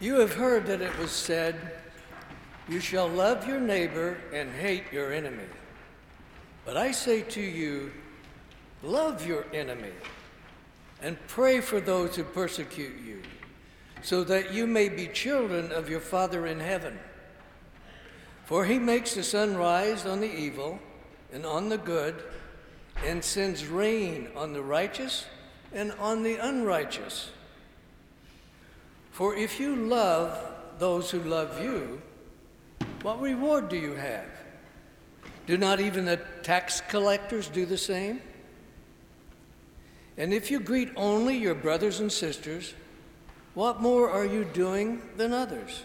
You have heard that it was said, You shall love your neighbor and hate your enemy. But I say to you, love your enemy and pray for those who persecute you, so that you may be children of your Father in heaven. For he makes the sun rise on the evil and on the good, and sends rain on the righteous and on the unrighteous. For if you love those who love you, what reward do you have? Do not even the tax collectors do the same? And if you greet only your brothers and sisters, what more are you doing than others?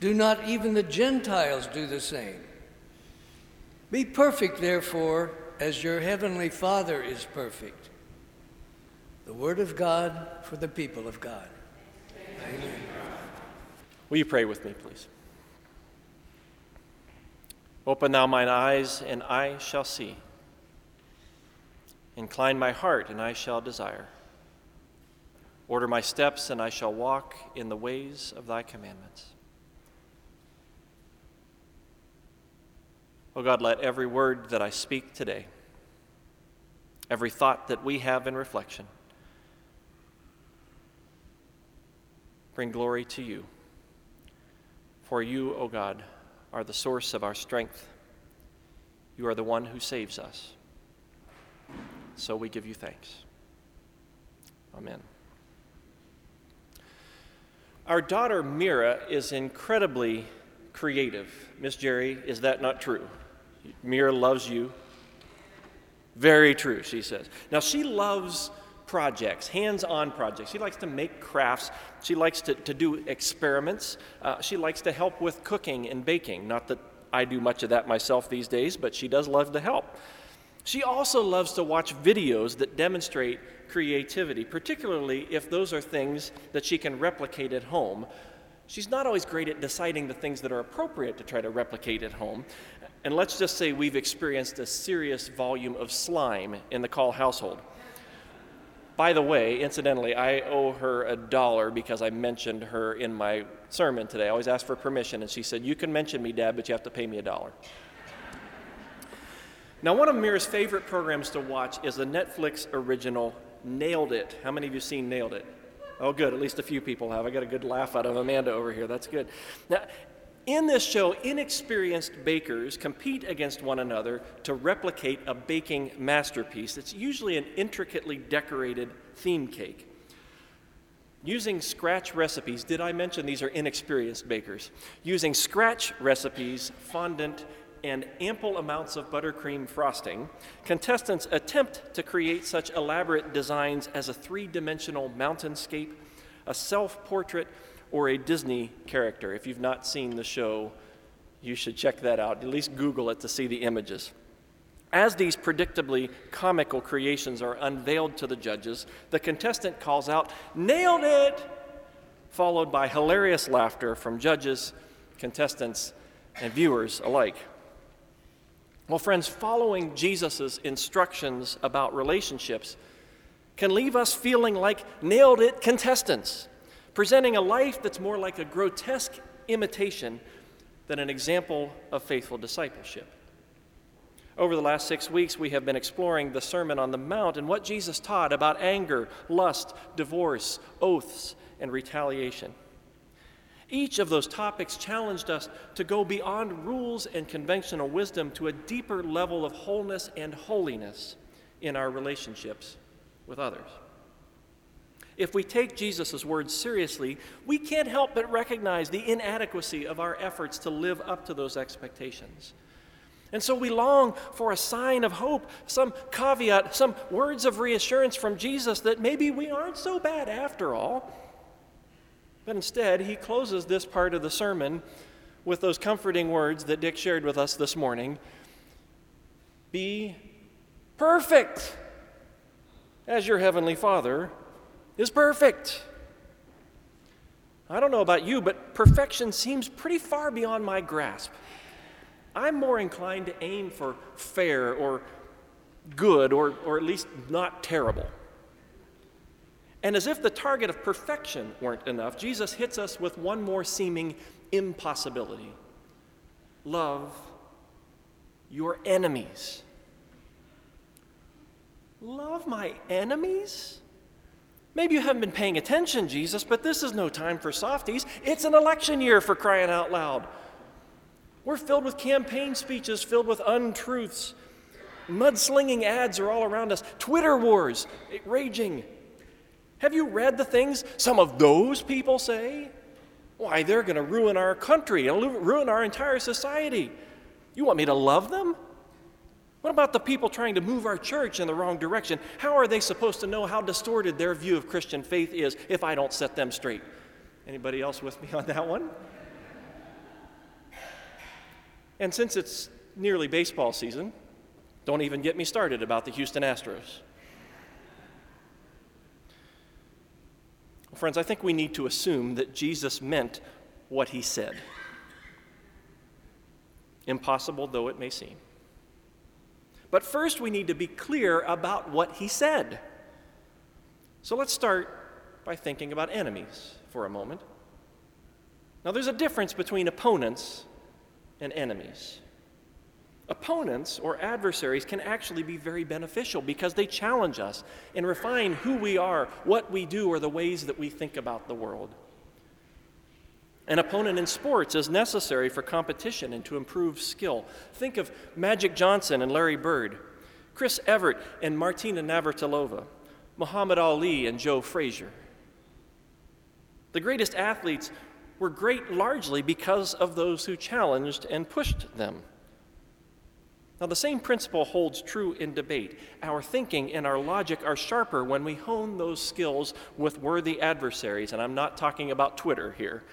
Do not even the Gentiles do the same? Be perfect, therefore, as your heavenly Father is perfect. The Word of God for the people of God. Will you pray with me, please? Open thou mine eyes, and I shall see. Incline my heart, and I shall desire. Order my steps, and I shall walk in the ways of thy commandments. O oh God, let every word that I speak today, every thought that we have in reflection, bring glory to you. For you, O God, are the source of our strength. You are the one who saves us. So we give you thanks. Amen. Our daughter Mira is incredibly creative. Miss Jerry, is that not true? Mira loves you. Very true, she says. Now, she loves projects, hands on projects. She likes to make crafts. She likes to, to do experiments. Uh, she likes to help with cooking and baking. Not that I do much of that myself these days, but she does love to help. She also loves to watch videos that demonstrate creativity, particularly if those are things that she can replicate at home. She's not always great at deciding the things that are appropriate to try to replicate at home. And let's just say we've experienced a serious volume of slime in the Call household. By the way, incidentally, I owe her a dollar because I mentioned her in my sermon today. I always ask for permission, and she said, You can mention me, Dad, but you have to pay me a dollar. Now, one of Mira's favorite programs to watch is the Netflix original Nailed It. How many of you seen Nailed It? Oh, good. At least a few people have. I got a good laugh out of Amanda over here. That's good. Now, in this show, inexperienced bakers compete against one another to replicate a baking masterpiece. It's usually an intricately decorated theme cake. Using scratch recipes, did I mention these are inexperienced bakers? Using scratch recipes, fondant, and ample amounts of buttercream frosting, contestants attempt to create such elaborate designs as a three dimensional mountainscape, a self portrait, or a Disney character. If you've not seen the show, you should check that out. At least Google it to see the images. As these predictably comical creations are unveiled to the judges, the contestant calls out, Nailed it! followed by hilarious laughter from judges, contestants, and viewers alike. Well, friends, following Jesus' instructions about relationships can leave us feeling like nailed it contestants presenting a life that's more like a grotesque imitation than an example of faithful discipleship. Over the last six weeks, we have been exploring the Sermon on the Mount and what Jesus taught about anger, lust, divorce, oaths, and retaliation. Each of those topics challenged us to go beyond rules and conventional wisdom to a deeper level of wholeness and holiness in our relationships with others if we take Jesus' words seriously, we can't help but recognize the inadequacy of our efforts to live up to those expectations. And so we long for a sign of hope, some caveat, some words of reassurance from Jesus that maybe we aren't so bad after all. But instead, he closes this part of the sermon with those comforting words that Dick shared with us this morning Be perfect as your heavenly Father is perfect. I don't know about you, but perfection seems pretty far beyond my grasp. I'm more inclined to aim for fair or good or, or at least not terrible. And as if the target of perfection weren't enough, Jesus hits us with one more seeming impossibility love your enemies. Love my enemies? Maybe you haven't been paying attention, Jesus, but this is no time for softies. It's an election year for crying out loud. We're filled with campaign speeches filled with untruths. Mudslinging ads are all around us. Twitter wars raging. Have you read the things some of those people say? Why, they're going to ruin our country and ruin our entire society. You want me to love them? What about the people trying to move our church in the wrong direction? How are they supposed to know how distorted their view of Christian faith is if I don't set them straight? Anybody else with me on that one? And since it's nearly baseball season, don't even get me started about the Houston Astros. Friends, I think we need to assume that Jesus meant what he said, impossible though it may seem. But first, we need to be clear about what he said. So let's start by thinking about enemies for a moment. Now, there's a difference between opponents and enemies. Opponents or adversaries can actually be very beneficial because they challenge us and refine who we are, what we do, or the ways that we think about the world. An opponent in sports is necessary for competition and to improve skill. Think of Magic Johnson and Larry Bird, Chris Evert and Martina Navratilova, Muhammad Ali and Joe Frazier. The greatest athletes were great largely because of those who challenged and pushed them. Now, the same principle holds true in debate. Our thinking and our logic are sharper when we hone those skills with worthy adversaries, and I'm not talking about Twitter here.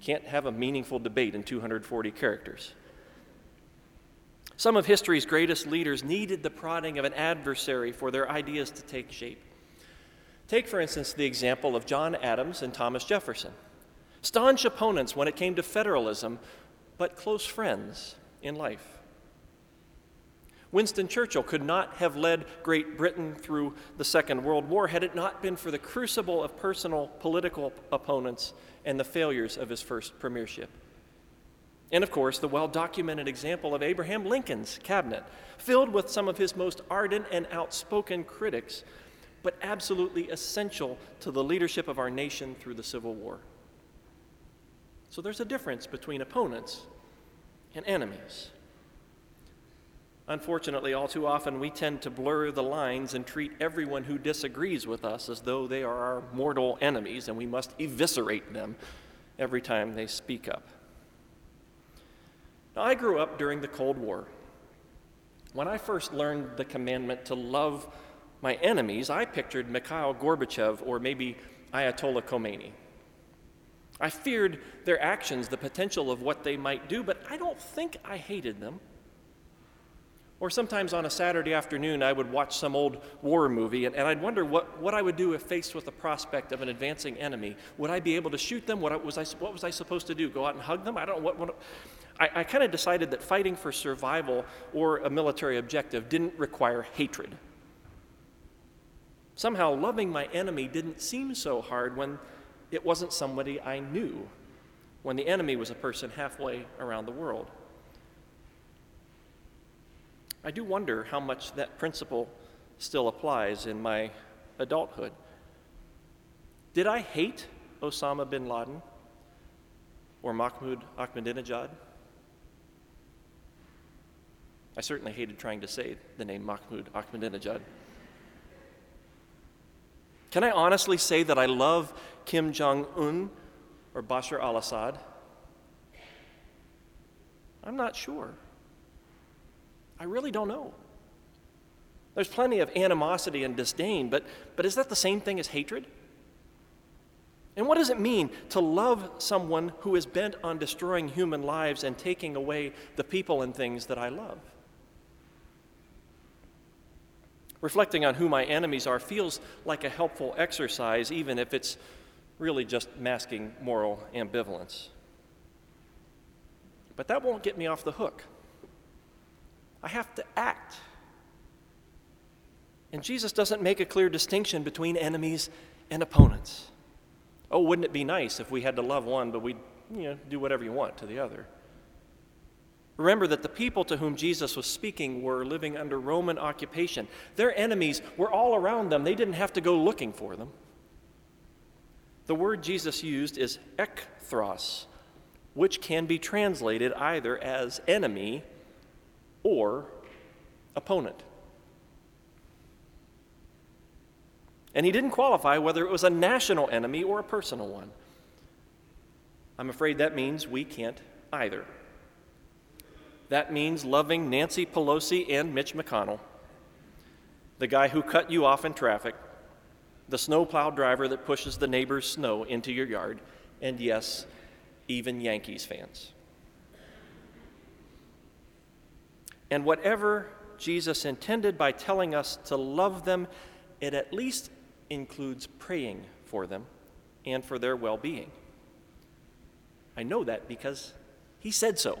Can't have a meaningful debate in 240 characters. Some of history's greatest leaders needed the prodding of an adversary for their ideas to take shape. Take, for instance, the example of John Adams and Thomas Jefferson. Staunch opponents when it came to federalism, but close friends in life. Winston Churchill could not have led Great Britain through the Second World War had it not been for the crucible of personal political opponents and the failures of his first premiership. And of course, the well documented example of Abraham Lincoln's cabinet, filled with some of his most ardent and outspoken critics, but absolutely essential to the leadership of our nation through the Civil War. So there's a difference between opponents and enemies. Unfortunately, all too often we tend to blur the lines and treat everyone who disagrees with us as though they are our mortal enemies and we must eviscerate them every time they speak up. Now, I grew up during the Cold War. When I first learned the commandment to love my enemies, I pictured Mikhail Gorbachev or maybe Ayatollah Khomeini. I feared their actions, the potential of what they might do, but I don't think I hated them. Or sometimes on a Saturday afternoon, I would watch some old war movie and, and, I'd wonder what, what I would do if faced with the prospect of an advancing enemy. Would I be able to shoot them? What was I, what was I supposed to do? Go out and hug them? I don't know. What, what I, I kind of decided that fighting for survival or a military objective didn't require hatred. Somehow, loving my enemy didn't seem so hard when it wasn't somebody I knew, when the enemy was a person halfway around the world. I do wonder how much that principle still applies in my adulthood. Did I hate Osama bin Laden or Mahmoud Ahmadinejad? I certainly hated trying to say the name Mahmoud Ahmadinejad. Can I honestly say that I love Kim Jong un or Bashar al Assad? I'm not sure. I really don't know. There's plenty of animosity and disdain, but, but is that the same thing as hatred? And what does it mean to love someone who is bent on destroying human lives and taking away the people and things that I love? Reflecting on who my enemies are feels like a helpful exercise, even if it's really just masking moral ambivalence. But that won't get me off the hook. I have to act. And Jesus doesn't make a clear distinction between enemies and opponents. Oh, wouldn't it be nice if we had to love one, but we'd you know, do whatever you want to the other? Remember that the people to whom Jesus was speaking were living under Roman occupation. Their enemies were all around them, they didn't have to go looking for them. The word Jesus used is ekthros, which can be translated either as enemy or opponent. And he didn't qualify whether it was a national enemy or a personal one. I'm afraid that means we can't either. That means loving Nancy Pelosi and Mitch McConnell, the guy who cut you off in traffic, the snowplow driver that pushes the neighbor's snow into your yard, and yes, even Yankees fans. And whatever Jesus intended by telling us to love them, it at least includes praying for them and for their well being. I know that because he said so.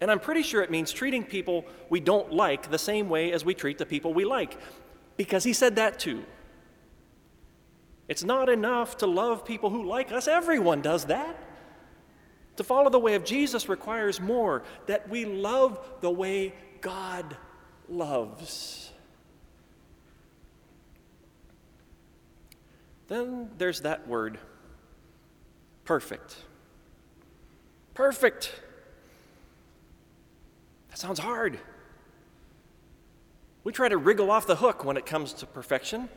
And I'm pretty sure it means treating people we don't like the same way as we treat the people we like, because he said that too. It's not enough to love people who like us, everyone does that. To follow the way of Jesus requires more that we love the way God loves. Then there's that word perfect. Perfect. That sounds hard. We try to wriggle off the hook when it comes to perfection.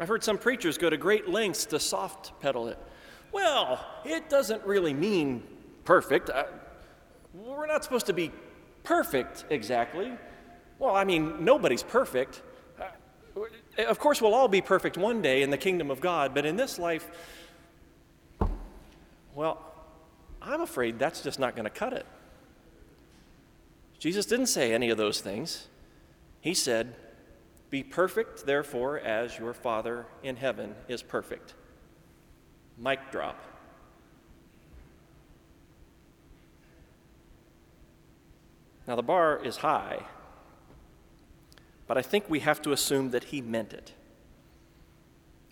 I've heard some preachers go to great lengths to soft pedal it. Well, it doesn't really mean perfect. Uh, we're not supposed to be perfect exactly. Well, I mean, nobody's perfect. Uh, of course, we'll all be perfect one day in the kingdom of God, but in this life, well, I'm afraid that's just not going to cut it. Jesus didn't say any of those things. He said, Be perfect, therefore, as your Father in heaven is perfect. Mic drop. Now, the bar is high, but I think we have to assume that he meant it.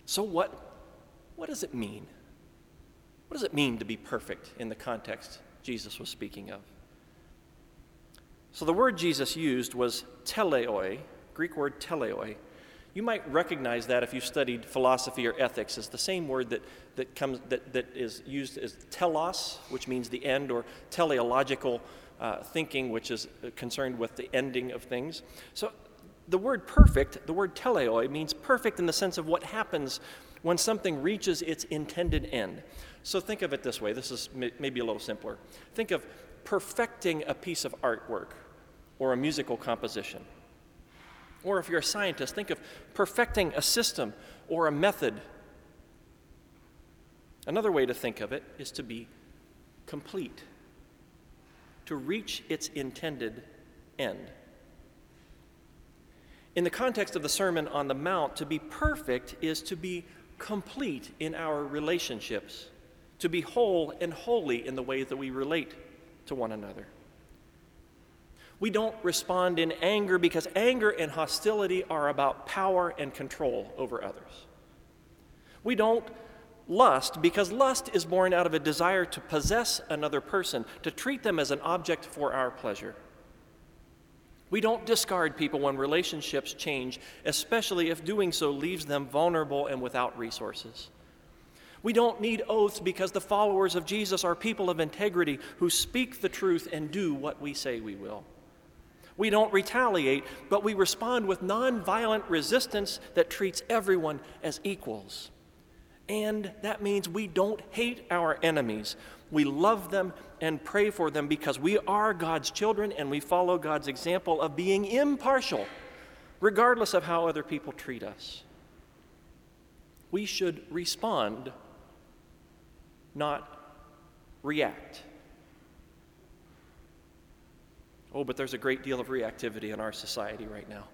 So, what, what does it mean? What does it mean to be perfect in the context Jesus was speaking of? So the word Jesus used was teleoi, Greek word teleoi. You might recognize that if you studied philosophy or ethics as the same word that, that, comes, that, that is used as telos, which means the end, or teleological uh, thinking, which is concerned with the ending of things. So the word perfect, the word teleoi, means perfect in the sense of what happens when something reaches its intended end. So think of it this way this is maybe a little simpler. Think of perfecting a piece of artwork or a musical composition. Or if you're a scientist, think of perfecting a system or a method. Another way to think of it is to be complete, to reach its intended end. In the context of the Sermon on the Mount, to be perfect is to be complete in our relationships, to be whole and holy in the way that we relate to one another. We don't respond in anger because anger and hostility are about power and control over others. We don't lust because lust is born out of a desire to possess another person, to treat them as an object for our pleasure. We don't discard people when relationships change, especially if doing so leaves them vulnerable and without resources. We don't need oaths because the followers of Jesus are people of integrity who speak the truth and do what we say we will. We don't retaliate, but we respond with nonviolent resistance that treats everyone as equals. And that means we don't hate our enemies. We love them and pray for them because we are God's children and we follow God's example of being impartial, regardless of how other people treat us. We should respond, not react. Oh, but there's a great deal of reactivity in our society right now.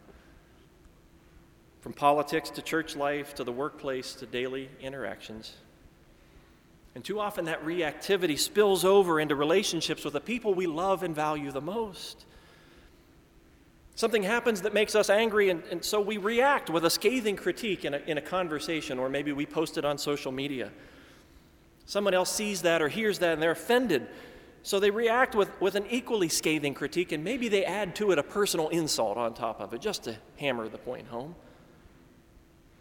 From politics to church life to the workplace to daily interactions. And too often that reactivity spills over into relationships with the people we love and value the most. Something happens that makes us angry, and, and so we react with a scathing critique in a, in a conversation, or maybe we post it on social media. Someone else sees that or hears that and they're offended. So they react with, with an equally scathing critique, and maybe they add to it a personal insult on top of it just to hammer the point home.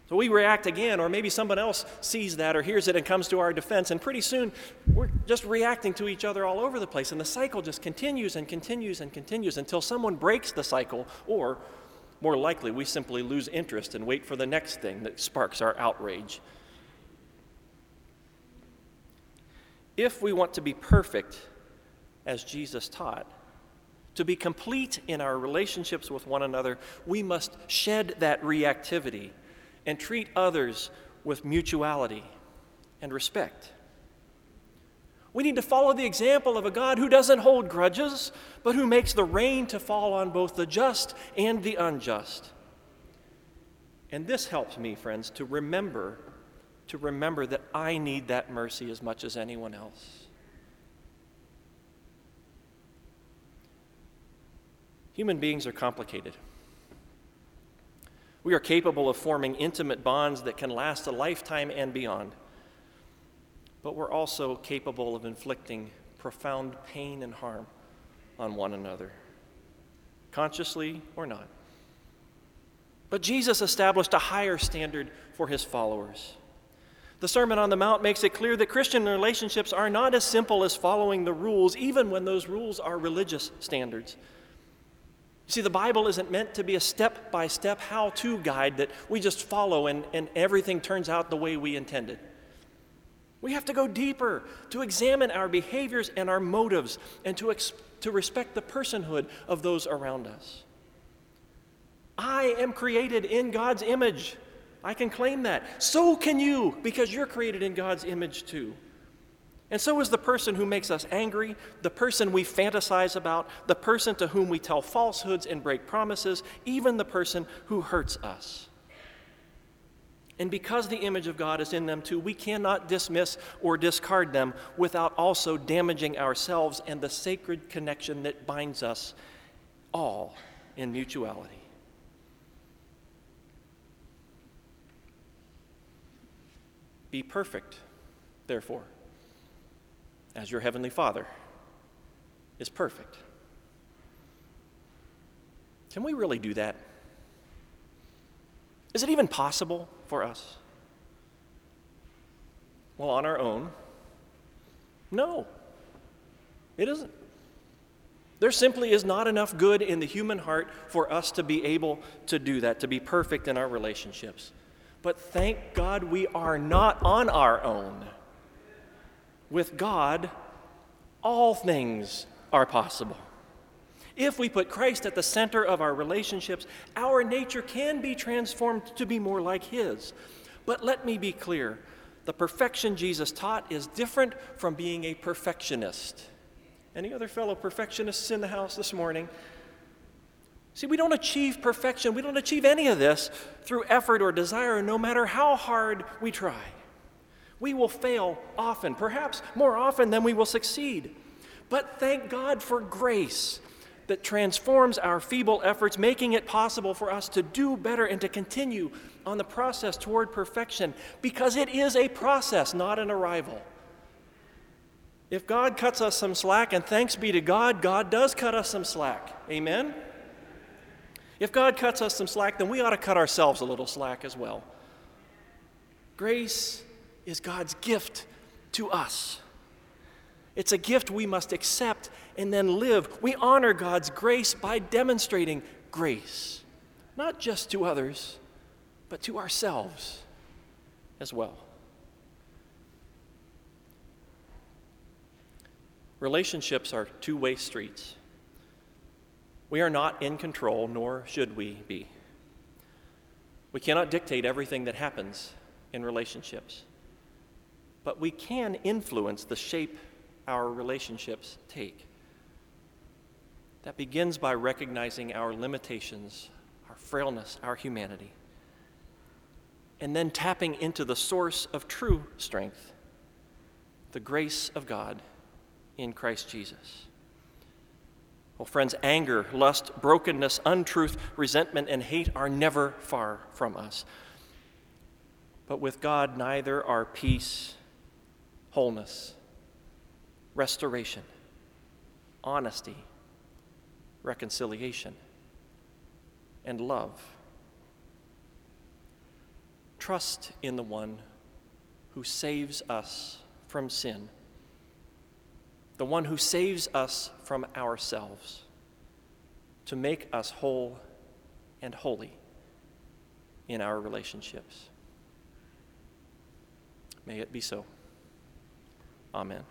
So we react again, or maybe someone else sees that or hears it and comes to our defense, and pretty soon we're just reacting to each other all over the place, and the cycle just continues and continues and continues until someone breaks the cycle, or more likely, we simply lose interest and wait for the next thing that sparks our outrage. If we want to be perfect, as Jesus taught, to be complete in our relationships with one another, we must shed that reactivity and treat others with mutuality and respect. We need to follow the example of a God who doesn't hold grudges, but who makes the rain to fall on both the just and the unjust. And this helps me, friends, to remember to remember that I need that mercy as much as anyone else. Human beings are complicated. We are capable of forming intimate bonds that can last a lifetime and beyond. But we're also capable of inflicting profound pain and harm on one another, consciously or not. But Jesus established a higher standard for his followers. The Sermon on the Mount makes it clear that Christian relationships are not as simple as following the rules, even when those rules are religious standards. You see, the Bible isn't meant to be a step by step how to guide that we just follow and, and everything turns out the way we intended. We have to go deeper to examine our behaviors and our motives and to, ex- to respect the personhood of those around us. I am created in God's image. I can claim that. So can you, because you're created in God's image too. And so is the person who makes us angry, the person we fantasize about, the person to whom we tell falsehoods and break promises, even the person who hurts us. And because the image of God is in them too, we cannot dismiss or discard them without also damaging ourselves and the sacred connection that binds us all in mutuality. Be perfect, therefore, as your heavenly Father is perfect. Can we really do that? Is it even possible for us? Well, on our own, no, it isn't. There simply is not enough good in the human heart for us to be able to do that, to be perfect in our relationships. But thank God we are not on our own. With God, all things are possible. If we put Christ at the center of our relationships, our nature can be transformed to be more like His. But let me be clear the perfection Jesus taught is different from being a perfectionist. Any other fellow perfectionists in the house this morning? See, we don't achieve perfection, we don't achieve any of this through effort or desire, no matter how hard we try. We will fail often, perhaps more often than we will succeed. But thank God for grace that transforms our feeble efforts, making it possible for us to do better and to continue on the process toward perfection because it is a process, not an arrival. If God cuts us some slack, and thanks be to God, God does cut us some slack. Amen? If God cuts us some slack, then we ought to cut ourselves a little slack as well. Grace is God's gift to us. It's a gift we must accept and then live. We honor God's grace by demonstrating grace, not just to others, but to ourselves as well. Relationships are two way streets. We are not in control, nor should we be. We cannot dictate everything that happens in relationships, but we can influence the shape our relationships take. That begins by recognizing our limitations, our frailness, our humanity, and then tapping into the source of true strength, the grace of God in Christ Jesus. Well, friends, anger, lust, brokenness, untruth, resentment, and hate are never far from us. But with God, neither are peace, wholeness, restoration, honesty, reconciliation, and love. Trust in the one who saves us from sin, the one who saves us from ourselves to make us whole and holy in our relationships. May it be so. Amen.